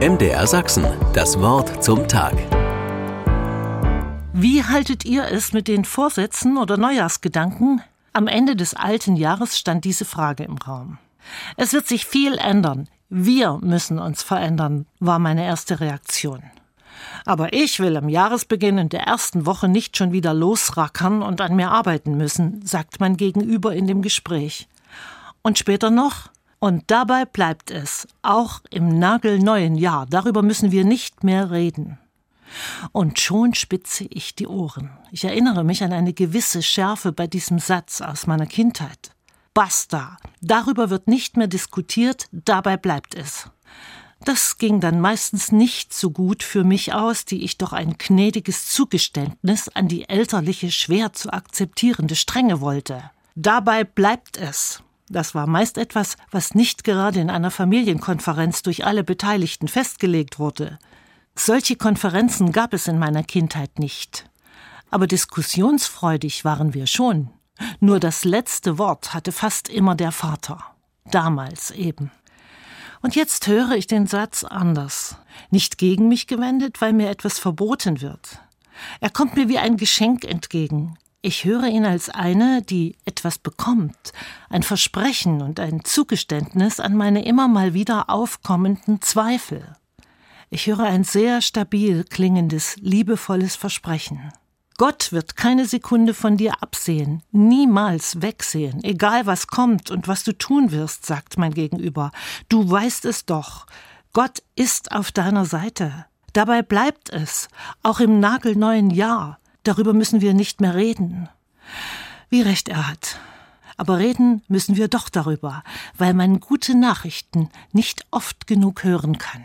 MDR Sachsen, das Wort zum Tag. Wie haltet ihr es mit den Vorsätzen oder Neujahrsgedanken? Am Ende des alten Jahres stand diese Frage im Raum. Es wird sich viel ändern. Wir müssen uns verändern, war meine erste Reaktion. Aber ich will am Jahresbeginn in der ersten Woche nicht schon wieder losrackern und an mir arbeiten müssen, sagt mein Gegenüber in dem Gespräch. Und später noch? Und dabei bleibt es, auch im nagelneuen Jahr, darüber müssen wir nicht mehr reden. Und schon spitze ich die Ohren. Ich erinnere mich an eine gewisse Schärfe bei diesem Satz aus meiner Kindheit. Basta. Darüber wird nicht mehr diskutiert, dabei bleibt es. Das ging dann meistens nicht so gut für mich aus, die ich doch ein gnädiges Zugeständnis an die elterliche, schwer zu akzeptierende Strenge wollte. Dabei bleibt es. Das war meist etwas, was nicht gerade in einer Familienkonferenz durch alle Beteiligten festgelegt wurde. Solche Konferenzen gab es in meiner Kindheit nicht. Aber diskussionsfreudig waren wir schon. Nur das letzte Wort hatte fast immer der Vater. Damals eben. Und jetzt höre ich den Satz anders. Nicht gegen mich gewendet, weil mir etwas verboten wird. Er kommt mir wie ein Geschenk entgegen. Ich höre ihn als eine, die etwas bekommt, ein Versprechen und ein Zugeständnis an meine immer mal wieder aufkommenden Zweifel. Ich höre ein sehr stabil klingendes, liebevolles Versprechen. Gott wird keine Sekunde von dir absehen, niemals wegsehen, egal was kommt und was du tun wirst, sagt mein Gegenüber. Du weißt es doch. Gott ist auf deiner Seite. Dabei bleibt es, auch im nagelneuen Jahr. Darüber müssen wir nicht mehr reden. Wie recht er hat. Aber reden müssen wir doch darüber, weil man gute Nachrichten nicht oft genug hören kann.